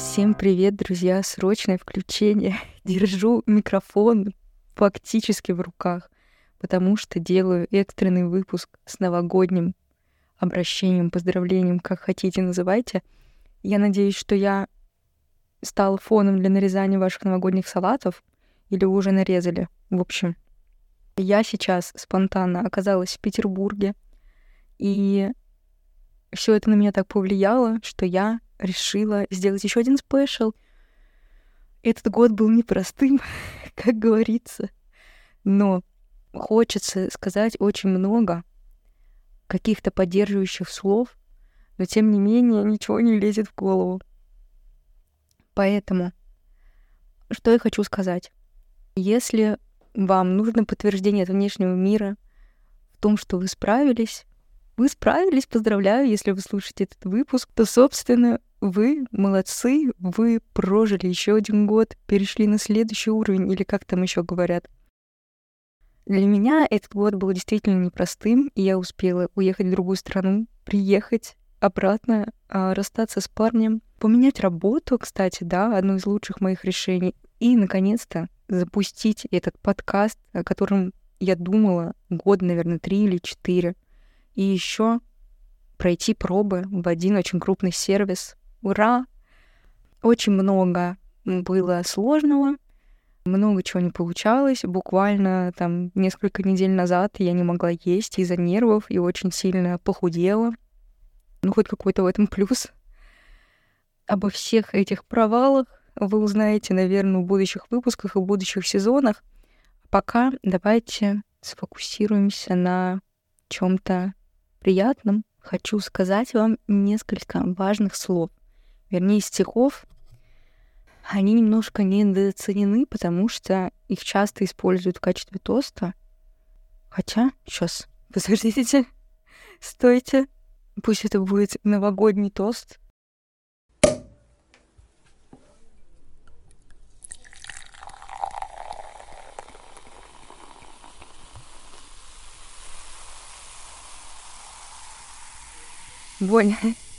Всем привет, друзья! Срочное включение. Держу микрофон фактически в руках, потому что делаю экстренный выпуск с новогодним обращением, поздравлением, как хотите называйте. Я надеюсь, что я стала фоном для нарезания ваших новогодних салатов, или уже нарезали. В общем, я сейчас спонтанно оказалась в Петербурге, и все это на меня так повлияло, что я решила сделать еще один спешл. Этот год был непростым, как говорится, но хочется сказать очень много каких-то поддерживающих слов, но тем не менее ничего не лезет в голову. Поэтому, что я хочу сказать. Если вам нужно подтверждение от внешнего мира в том, что вы справились, вы справились, поздравляю, если вы слушаете этот выпуск, то, собственно, вы молодцы, вы прожили еще один год, перешли на следующий уровень, или как там еще говорят. Для меня этот год был действительно непростым, и я успела уехать в другую страну, приехать обратно, а, расстаться с парнем, поменять работу, кстати, да, одно из лучших моих решений, и, наконец-то, запустить этот подкаст, о котором я думала год, наверное, три или четыре, и еще пройти пробы в один очень крупный сервис, ура! Очень много было сложного, много чего не получалось. Буквально там несколько недель назад я не могла есть из-за нервов и очень сильно похудела. Ну, хоть какой-то в этом плюс. Обо всех этих провалах вы узнаете, наверное, в будущих выпусках и в будущих сезонах. Пока давайте сфокусируемся на чем-то приятном. Хочу сказать вам несколько важных слов вернее, стихов, они немножко недооценены, потому что их часто используют в качестве тоста. Хотя, сейчас, подождите, стойте, пусть это будет новогодний тост. Боня,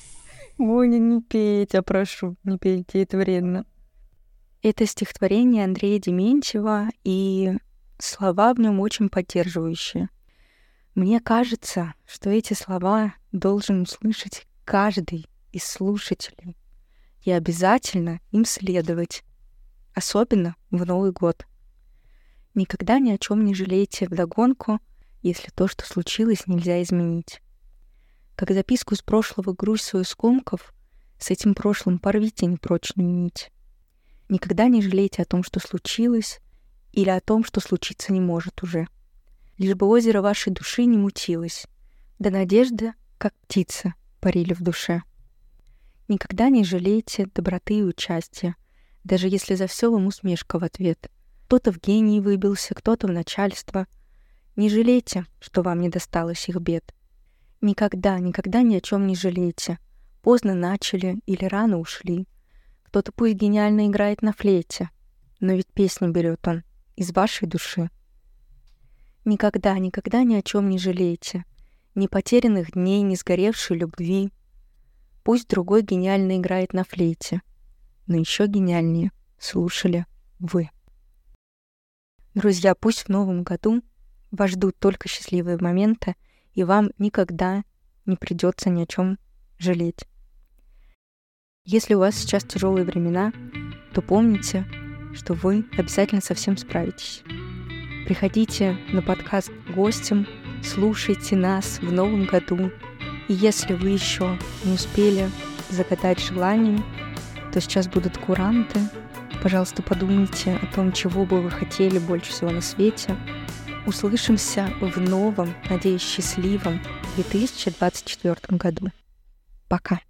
Боня, не пейте, прошу, не пейте, это вредно. Это стихотворение Андрея Дементьева, и слова в нем очень поддерживающие. Мне кажется, что эти слова должен услышать каждый из слушателей и обязательно им следовать, особенно в Новый год. Никогда ни о чем не жалейте вдогонку, если то, что случилось, нельзя изменить. Как записку с прошлого грусть свою скомков, с этим прошлым порвите непрочную нить. Никогда не жалейте о том, что случилось, или о том, что случиться не может уже. Лишь бы озеро вашей души не мутилось, да надежда, как птица, парили в душе. Никогда не жалейте доброты и участия, даже если за все вам усмешка в ответ. Кто-то в гении выбился, кто-то в начальство. Не жалейте, что вам не досталось их бед. Никогда, никогда ни о чем не жалейте. Поздно начали или рано ушли. Кто-то пусть гениально играет на флейте, но ведь песню берет он из вашей души. Никогда, никогда ни о чем не жалейте. Ни потерянных дней, ни сгоревшей любви. Пусть другой гениально играет на флейте, но еще гениальнее слушали вы. Друзья, пусть в новом году вас ждут только счастливые моменты — и вам никогда не придется ни о чем жалеть. Если у вас сейчас тяжелые времена, то помните, что вы обязательно совсем справитесь. Приходите на подкаст гостем, слушайте нас в новом году. И если вы еще не успели загадать желание, то сейчас будут куранты. Пожалуйста, подумайте о том, чего бы вы хотели больше всего на свете — Услышимся в новом, надеюсь, счастливом 2024 году. Пока.